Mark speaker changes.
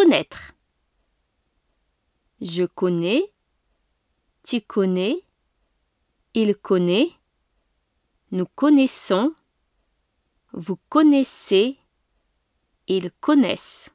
Speaker 1: Connaître. Je connais. Tu connais. Il connaît. Nous connaissons. Vous connaissez. Ils connaissent.